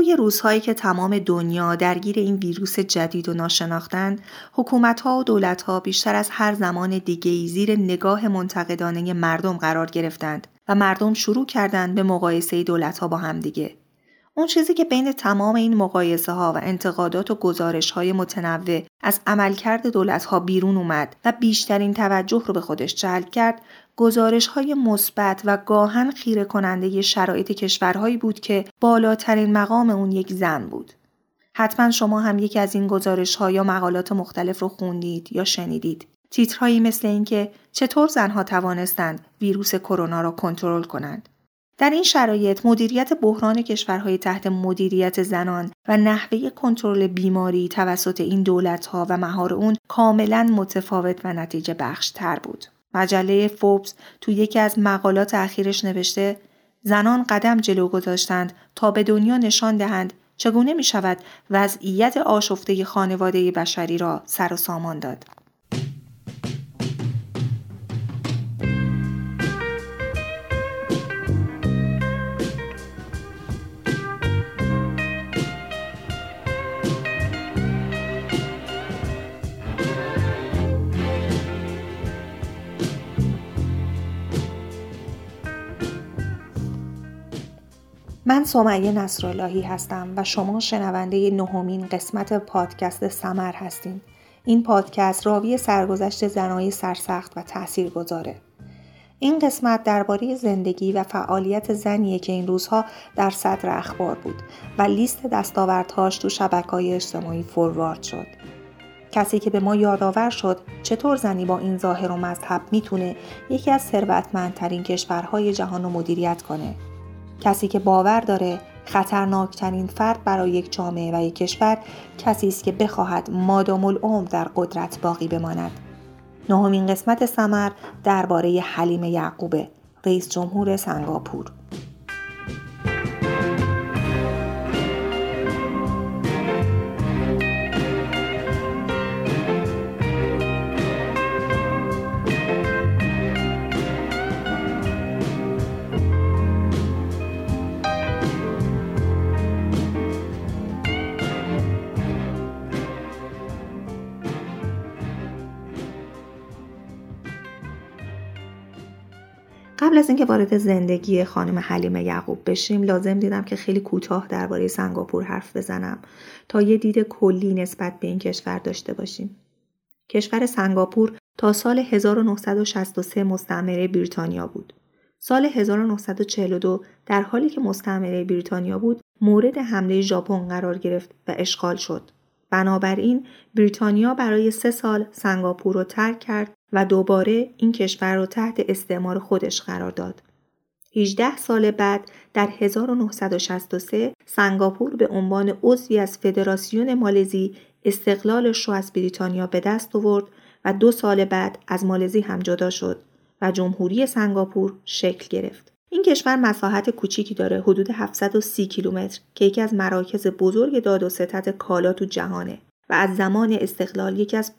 توی روزهایی که تمام دنیا درگیر این ویروس جدید و ناشناختند، حکومتها و دولتها بیشتر از هر زمان دیگه زیر نگاه منتقدانه مردم قرار گرفتند و مردم شروع کردند به مقایسه دولتها با همدیگه. اون چیزی که بین تمام این مقایسه ها و انتقادات و گزارش های متنوع از عملکرد دولت ها بیرون اومد و بیشترین توجه رو به خودش جلب کرد گزارش های مثبت و گاهن خیره کننده شرایط کشورهایی بود که بالاترین مقام اون یک زن بود. حتما شما هم یکی از این گزارش ها یا مقالات مختلف رو خوندید یا شنیدید. تیترهایی مثل اینکه چطور زنها توانستند ویروس کرونا را کنترل کنند در این شرایط مدیریت بحران کشورهای تحت مدیریت زنان و نحوه کنترل بیماری توسط این دولتها و مهار اون کاملا متفاوت و نتیجه بخش تر بود. مجله فوبس تو یکی از مقالات اخیرش نوشته زنان قدم جلو گذاشتند تا به دنیا نشان دهند چگونه می شود وضعیت آشفته خانواده بشری را سر و سامان داد. من سمیه نصراللهی هستم و شما شنونده نهمین قسمت پادکست سمر هستین. این پادکست راوی سرگذشت زنای سرسخت و تأثیر گذاره. این قسمت درباره زندگی و فعالیت زنیه که این روزها در صدر اخبار بود و لیست دستاوردهاش تو شبکه های اجتماعی فوروارد شد. کسی که به ما یادآور شد چطور زنی با این ظاهر و مذهب می‌تونه یکی از ثروتمندترین کشورهای جهان رو مدیریت کنه کسی که باور داره خطرناکترین فرد برای یک جامعه و یک کشور کسی است که بخواهد مادام العمر در قدرت باقی بماند. نهمین قسمت سمر درباره حلیم یعقوبه رئیس جمهور سنگاپور. قبل از اینکه وارد زندگی خانم حلیم یعقوب بشیم لازم دیدم که خیلی کوتاه درباره سنگاپور حرف بزنم تا یه دید کلی نسبت به این کشور داشته باشیم. کشور سنگاپور تا سال 1963 مستعمره بریتانیا بود. سال 1942 در حالی که مستعمره بریتانیا بود مورد حمله ژاپن قرار گرفت و اشغال شد. بنابراین بریتانیا برای سه سال سنگاپور رو ترک کرد و دوباره این کشور را تحت استعمار خودش قرار داد. 18 سال بعد در 1963 سنگاپور به عنوان عضوی از فدراسیون مالزی استقلالش را از بریتانیا به دست آورد و دو سال بعد از مالزی هم جدا شد و جمهوری سنگاپور شکل گرفت. این کشور مساحت کوچیکی داره حدود 730 کیلومتر که یکی از مراکز بزرگ داد و ستت کالا تو جهانه. و از زمان استقلال یکی از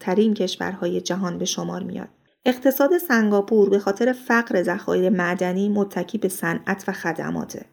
ترین کشورهای جهان به شمار میاد. اقتصاد سنگاپور به خاطر فقر ذخایر معدنی متکی به صنعت و خدماته.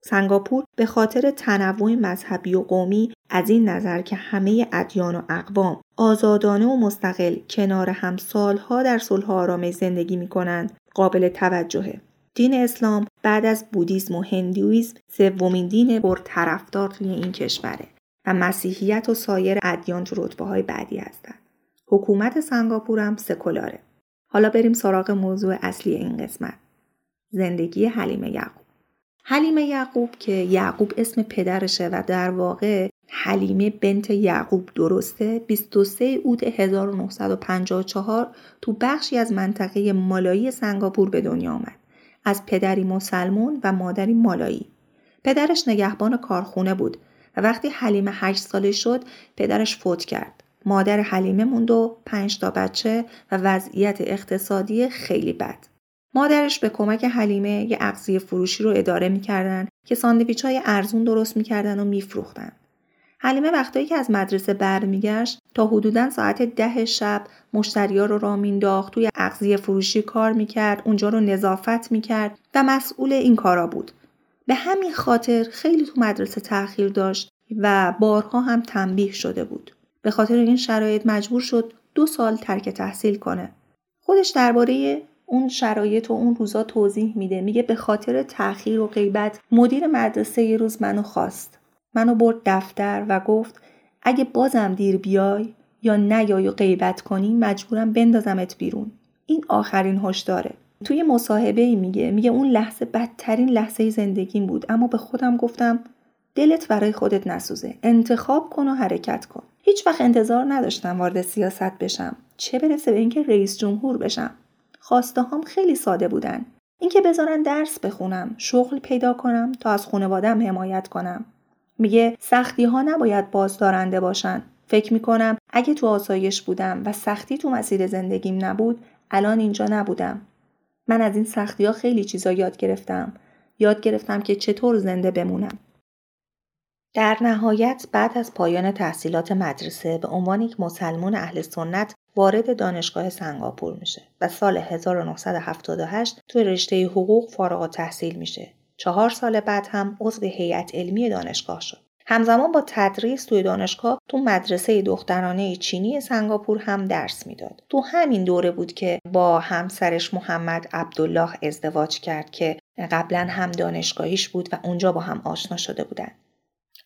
سنگاپور به خاطر تنوع مذهبی و قومی از این نظر که همه ادیان و اقوام آزادانه و مستقل کنار هم سالها در صلح آرامش زندگی می کنند قابل توجهه. دین اسلام بعد از بودیسم و هندویزم سومین دین پرطرفدار توی این کشوره. و مسیحیت و سایر ادیان تو رتبه های بعدی هستند. حکومت سنگاپور هم سکولاره. حالا بریم سراغ موضوع اصلی این قسمت. زندگی حلیمه یعقوب. حلیمه یعقوب که یعقوب اسم پدرشه و در واقع حلیمه بنت یعقوب درسته 23 اوت 1954 تو بخشی از منطقه مالایی سنگاپور به دنیا آمد. از پدری مسلمون و مادری مالایی. پدرش نگهبان کارخونه بود و وقتی حلیمه هشت ساله شد پدرش فوت کرد. مادر حلیمه موند و پنج تا بچه و وضعیت اقتصادی خیلی بد. مادرش به کمک حلیمه یه اغذیه فروشی رو اداره می‌کردن که ساندویچ های ارزون درست می‌کردن و میفروختن. حلیمه وقتایی که از مدرسه برمیگشت تا حدودا ساعت ده شب مشتریا رو را مینداخت توی اغذیه فروشی کار می‌کرد اونجا رو نظافت می‌کرد و مسئول این کارا بود به همین خاطر خیلی تو مدرسه تأخیر داشت و بارها هم تنبیه شده بود. به خاطر این شرایط مجبور شد دو سال ترک تحصیل کنه. خودش درباره اون شرایط و اون روزا توضیح میده میگه به خاطر تأخیر و غیبت مدیر مدرسه یه روز منو خواست منو برد دفتر و گفت اگه بازم دیر بیای یا نیای و غیبت کنی مجبورم بندازمت بیرون این آخرین هشداره توی مصاحبه ای میگه میگه اون لحظه بدترین لحظه زندگیم بود. اما به خودم گفتم دلت برای خودت نسوزه. انتخاب کن و حرکت کن. هیچ وقت انتظار نداشتم وارد سیاست بشم. چه برسه به اینکه رئیس جمهور بشم. خواسته هم خیلی ساده بودن. اینکه بذارن درس بخونم شغل پیدا کنم تا از خانوادم حمایت کنم. میگه سختی ها نباید بازدارنده باشن. فکر می‌کنم اگه تو آسایش بودم و سختی تو مسیر زندگیم نبود الان اینجا نبودم. من از این سختی ها خیلی چیزا یاد گرفتم یاد گرفتم که چطور زنده بمونم در نهایت بعد از پایان تحصیلات مدرسه به عنوان یک مسلمان اهل سنت وارد دانشگاه سنگاپور میشه و سال 1978 توی رشته حقوق فارغ تحصیل میشه. چهار سال بعد هم عضو هیئت علمی دانشگاه شد. همزمان با تدریس توی دانشگاه تو مدرسه دخترانه چینی سنگاپور هم درس می‌داد. تو همین دوره بود که با همسرش محمد عبدالله ازدواج کرد که قبلا هم دانشگاهیش بود و اونجا با هم آشنا شده بودن.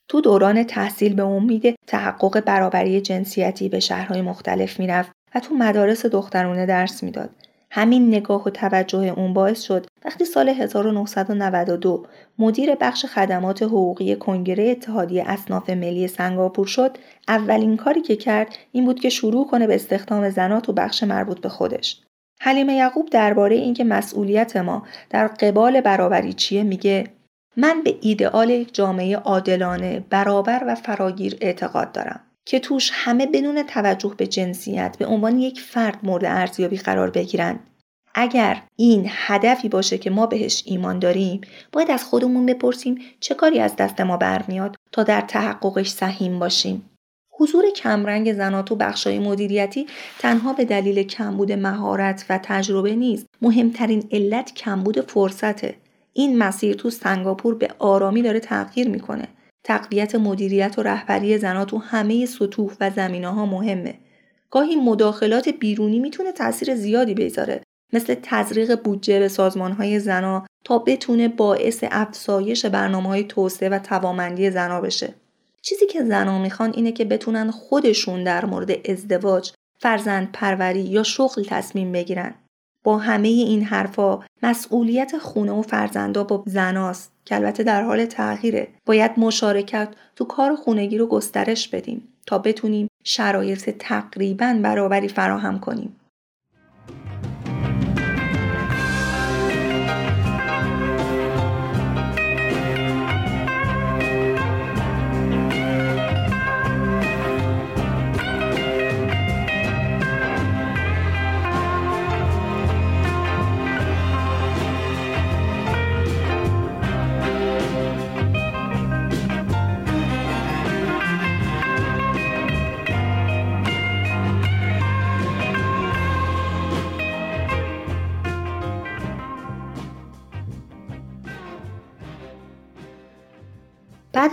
تو دوران تحصیل به امید تحقق برابری جنسیتی به شهرهای مختلف می‌رفت و تو مدارس دخترونه درس می‌داد. همین نگاه و توجه اون باعث شد وقتی سال 1992 مدیر بخش خدمات حقوقی کنگره اتحادیه اصناف ملی سنگاپور شد اولین کاری که کرد این بود که شروع کنه به استخدام زنات تو بخش مربوط به خودش. حلیمه یعقوب درباره اینکه مسئولیت ما در قبال برابری چیه میگه من به ایدئال یک جامعه عادلانه برابر و فراگیر اعتقاد دارم که توش همه بدون توجه به جنسیت به عنوان یک فرد مورد ارزیابی قرار بگیرند. اگر این هدفی باشه که ما بهش ایمان داریم باید از خودمون بپرسیم چه کاری از دست ما برمیاد تا در تحققش سهیم باشیم. حضور کمرنگ زنات تو بخشای مدیریتی تنها به دلیل کمبود مهارت و تجربه نیست مهمترین علت کمبود فرصته. این مسیر تو سنگاپور به آرامی داره تغییر می‌کنه. تقویت مدیریت و رهبری زنها تو همه سطوح و زمینه ها مهمه. گاهی مداخلات بیرونی می‌تونه تاثیر زیادی بذاره مثل تزریق بودجه به سازمان های زنا تا بتونه باعث افزایش برنامه های توسعه و توامندی زنا بشه. چیزی که زنا می‌خوان اینه که بتونن خودشون در مورد ازدواج، فرزند پروری یا شغل تصمیم بگیرن. با همه این حرفا مسئولیت خونه و فرزندا با زناست که البته در حال تغییره باید مشارکت تو کار خونگی رو گسترش بدیم تا بتونیم شرایط تقریبا برابری فراهم کنیم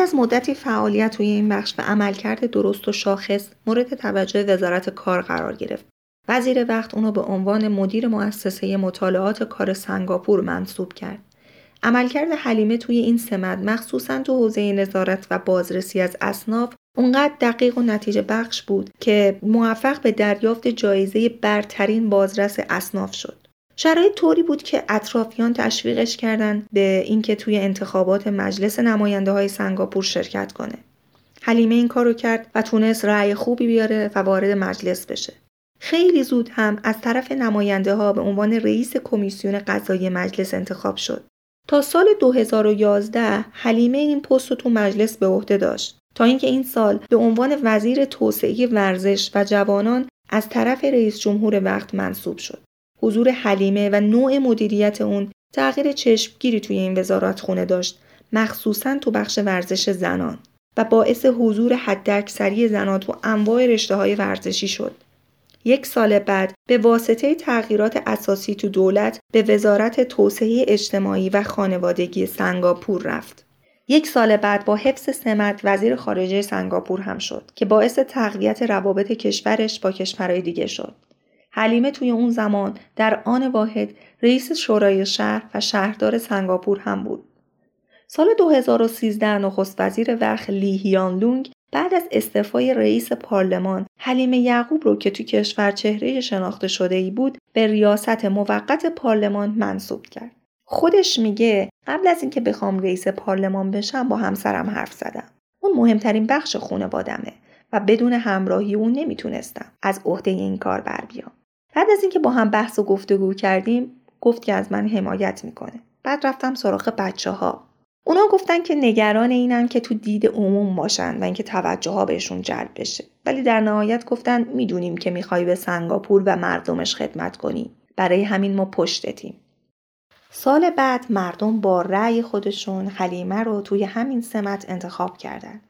از مدتی فعالیت توی این بخش و عملکرد درست و شاخص مورد توجه وزارت کار قرار گرفت. وزیر وقت اونو به عنوان مدیر مؤسسه مطالعات کار سنگاپور منصوب کرد. عملکرد حلیمه توی این سمت مخصوصا تو حوزه نظارت و بازرسی از اصناف اونقدر دقیق و نتیجه بخش بود که موفق به دریافت جایزه برترین بازرس اصناف شد. شرایط طوری بود که اطرافیان تشویقش کردند به اینکه توی انتخابات مجلس نماینده های سنگاپور شرکت کنه. حلیمه این کارو کرد و تونست رأی خوبی بیاره و وارد مجلس بشه. خیلی زود هم از طرف نماینده ها به عنوان رئیس کمیسیون قضایی مجلس انتخاب شد. تا سال 2011 حلیمه این پست رو تو مجلس به عهده داشت تا اینکه این سال به عنوان وزیر توسعه ورزش و جوانان از طرف رئیس جمهور وقت منصوب شد. حضور حلیمه و نوع مدیریت اون تغییر چشمگیری توی این وزارت خونه داشت مخصوصا تو بخش ورزش زنان و باعث حضور حداکثری زنان تو انواع رشته های ورزشی شد یک سال بعد به واسطه تغییرات اساسی تو دولت به وزارت توسعه اجتماعی و خانوادگی سنگاپور رفت. یک سال بعد با حفظ سمت وزیر خارجه سنگاپور هم شد که باعث تقویت روابط کشورش با کشورهای دیگه شد. حلیمه توی اون زمان در آن واحد رئیس شورای شهر و شهردار سنگاپور هم بود. سال 2013 نخست وزیر وقت لی هیان لونگ بعد از استعفای رئیس پارلمان حلیمه یعقوب رو که تو کشور چهره شناخته شده ای بود به ریاست موقت پارلمان منصوب کرد. خودش میگه قبل از اینکه بخوام رئیس پارلمان بشم با همسرم حرف زدم. اون مهمترین بخش خانوادمه و بدون همراهی اون نمی‌تونستم از عهده این کار بر بیام. بعد از اینکه با هم بحث و گفتگو کردیم گفت که از من حمایت می‌کنه. بعد رفتم سراغ بچه ها. اونا گفتن که نگران اینن که تو دید عموم باشن و اینکه توجه ها بهشون جلب بشه. ولی در نهایت گفتن می‌دونیم که می‌خوای به سنگاپور و مردمش خدمت کنی. برای همین ما پشتتیم. سال بعد مردم با رأی خودشون حلیمه رو توی همین سمت انتخاب کردند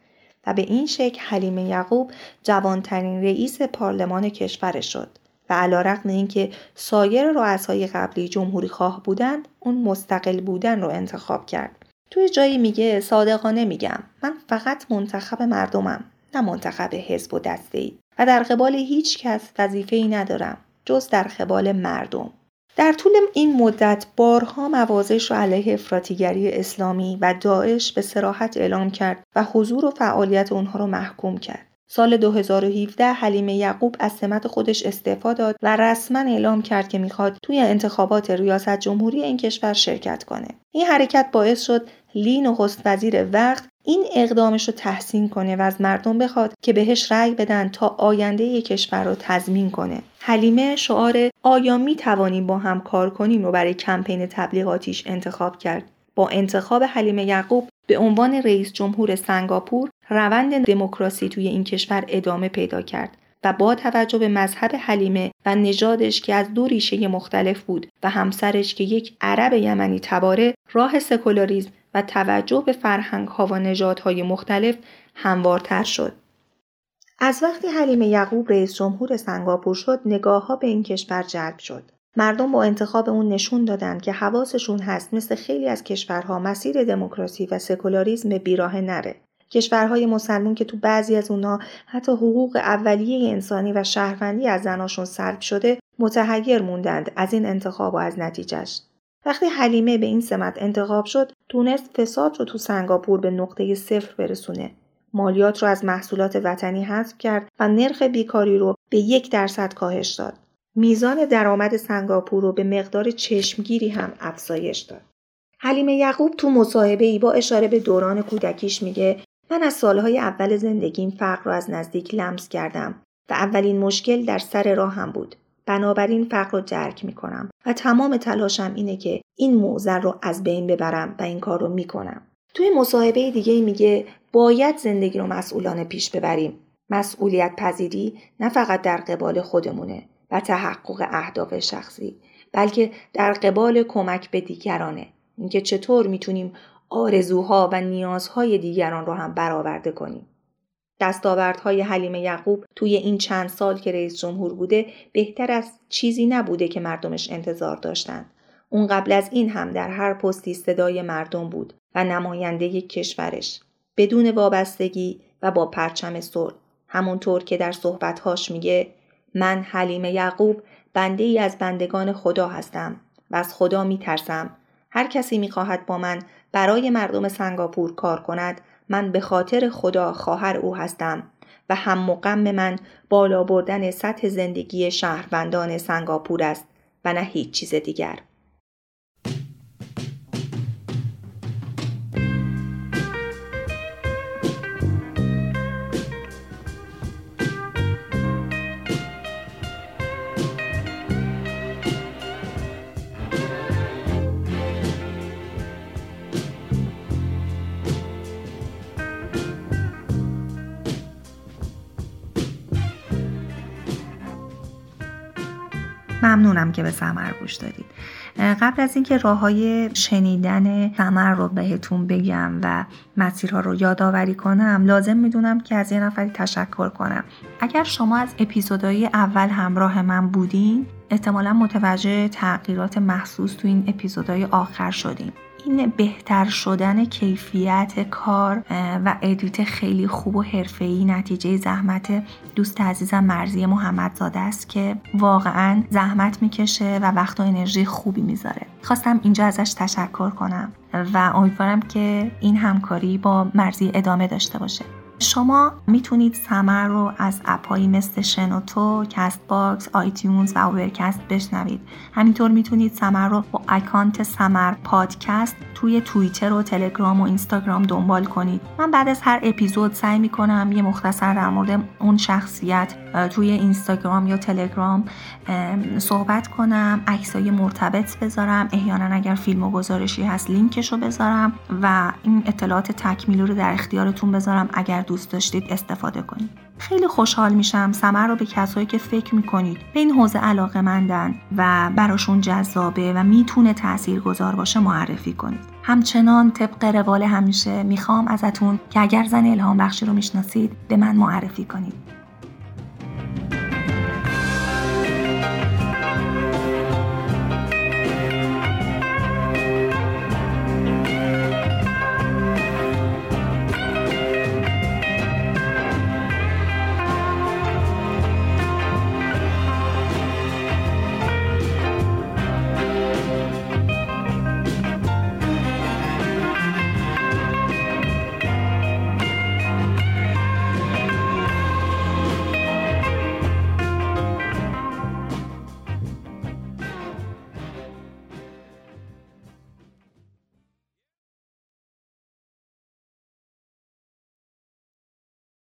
و به این شکل حلیمه یعقوب جوانترین رئیس پارلمان کشور شد و علا رقم اینکه سایر رؤسای قبلی جمهوری خواه بودند اون مستقل بودن رو انتخاب کرد. توی جایی میگه صادقانه میگم من فقط منتخب مردمم نه منتخب حزب و دسته ای و در قبال هیچ کس وظیفه ای ندارم جز در قبال مردم. در طول این مدت بارها موازش علیه افراطیگری اسلامی و داعش به سراحت اعلام کرد و حضور و فعالیت اونها رو محکوم کرد. سال 2017 حلیمه یعقوب از سمت خودش استعفا داد و رسما اعلام کرد که می‌خواد توی انتخابات ریاست جمهوری این کشور شرکت کنه. این حرکت باعث شد لی نخست وزیر وقت این اقدامش رو تحسین کنه و از مردم بخواد که بهش رأی بدن تا آینده کشور رو تضمین کنه. حلیمه شعار آیا می توانیم با هم کار کنیم رو برای کمپین تبلیغاتیش انتخاب کرد. با انتخاب حلیمه یعقوب به عنوان رئیس جمهور سنگاپور روند دموکراسی توی این کشور ادامه پیدا کرد و با توجه به مذهب حلیمه و نژادش که از دو ریشه مختلف بود و همسرش که یک عرب یمنی تباره راه سکولاریزم و توجه به فرهنگ ها و نژادهای مختلف هموارتر شد. از وقتی حلیمه یعقوب رئیس جمهور سنگاپور شد نگاه ها به این کشور جلب شد. مردم با انتخاب اون نشون دادند که حواسشون هست مثل خیلی از کشورها مسیر دموکراسی و سکولاریزم بیراه نره. کشورهای مسلمون که تو بعضی از اونها حتی حقوق اولیه انسانی و شهروندی از زناشون سلب شده متحیر موندند از این انتخاب و از نتیجهش. وقتی حلیمه به این سمت انتخاب شد تونست فساد رو تو سنگاپور به نقطه صفر برسونه مالیات رو از محصولات وطنی حذف کرد و نرخ بیکاری رو به یک درصد کاهش داد میزان درآمد سنگاپور رو به مقدار چشمگیری هم افزایش داد حلیمه یعقوب تو مصاحبه ای با اشاره به دوران کودکیش میگه من از سالهای اول زندگیم فقر رو از نزدیک لمس کردم و اولین مشکل در سر راهم بود بنابراین فقر رو درک می کنم و تمام تلاشم اینه که این موزر رو از بین ببرم و این کار رو می کنم. توی مصاحبه دیگه میگه باید زندگی رو مسئولانه پیش ببریم. مسئولیت پذیری نه فقط در قبال خودمونه تحقق اهداف شخصی بلکه در قبال کمک به دیگرانه. اینکه چطور می‌تونیم آرزوها و نیازهای دیگران رو هم برآورده کنیم. دستاوردهای حلیمه یعقوب توی این چند سال که رئیس جمهور بوده بهتر از چیزی نبوده که مردمش انتظار داشتند. اون قبل از این هم در هر پستی صدای مردم بود و نماینده کشورش بدون وابستگی و با پرچم صلح همونطور که در صحبتهاش میگه من حلیمه یعقوب بنده ای از بندگان خدا هستم و از خدا میترسم هر کسی می‌خواهد با من برای مردم سنگاپور کار کند من به خاطر خدا خواهر او هستم و هم مقم من بالا بردن سطح زندگی شهروندان سنگاپور است و نه هیچ چیز دیگر. ممنونم که به سمر گوش دادید. قبل از اینکه راه های شنیدن سمر رو بهتون بگم و مسیرها رو یادآوری کنم لازم می‌دونم که از یه نفری تشکر کنم. اگر شما از اپیزودهای اول همراه من بودین احتمالا متوجه تغییرات محسوس تو این اپیزودهای آخر شدیم این بهتر شدن کیفیت کار و ادیت خیلی خوب و حرفه‌ای نتیجه زحمت دوست عزیزم مرزی محمدزاده است که واقعا زحمت می‌کشه و وقت و انرژی خوبی می‌ذاره. خواستم اینجا ازش تشکر کنم و امیدوارم که این همکاری با مرزی ادامه داشته باشه. شما می‌تونید سمر رو از app ایی مثل شنوتو، Castbox، iTunes و Overcast بشنوید. همینطور می‌تونید سمر رو با اکانت سمر پادکست توی توییتر و تلگرام و اینستاگرام دنبال کنید. من بعد از هر اپیزود سعی می‌کنم یه مختصر در مورد اون شخصیت توی اینستاگرام یا تلگرام صحبت کنم، عکسای مرتبط بذارم، احیانا اگر فیلم و گزارشی هست لینکش رو بذارم و این اطلاعات تکمیلی رو در اختیارتون بذارم اگر دوست داشتید استفاده کنید. خیلی خوشحال میشم سمر رو به کسایی که فکر می‌کنید به این حوزه علاقه مندن و براشون جذابه و می‌تونه تأثیر گذار باشه معرفی کنید. همچنان طبق روال همیشه می‌خوام ازتون که اگر زن الهام بخشی رو می‌شناسید به من معرفی کنید.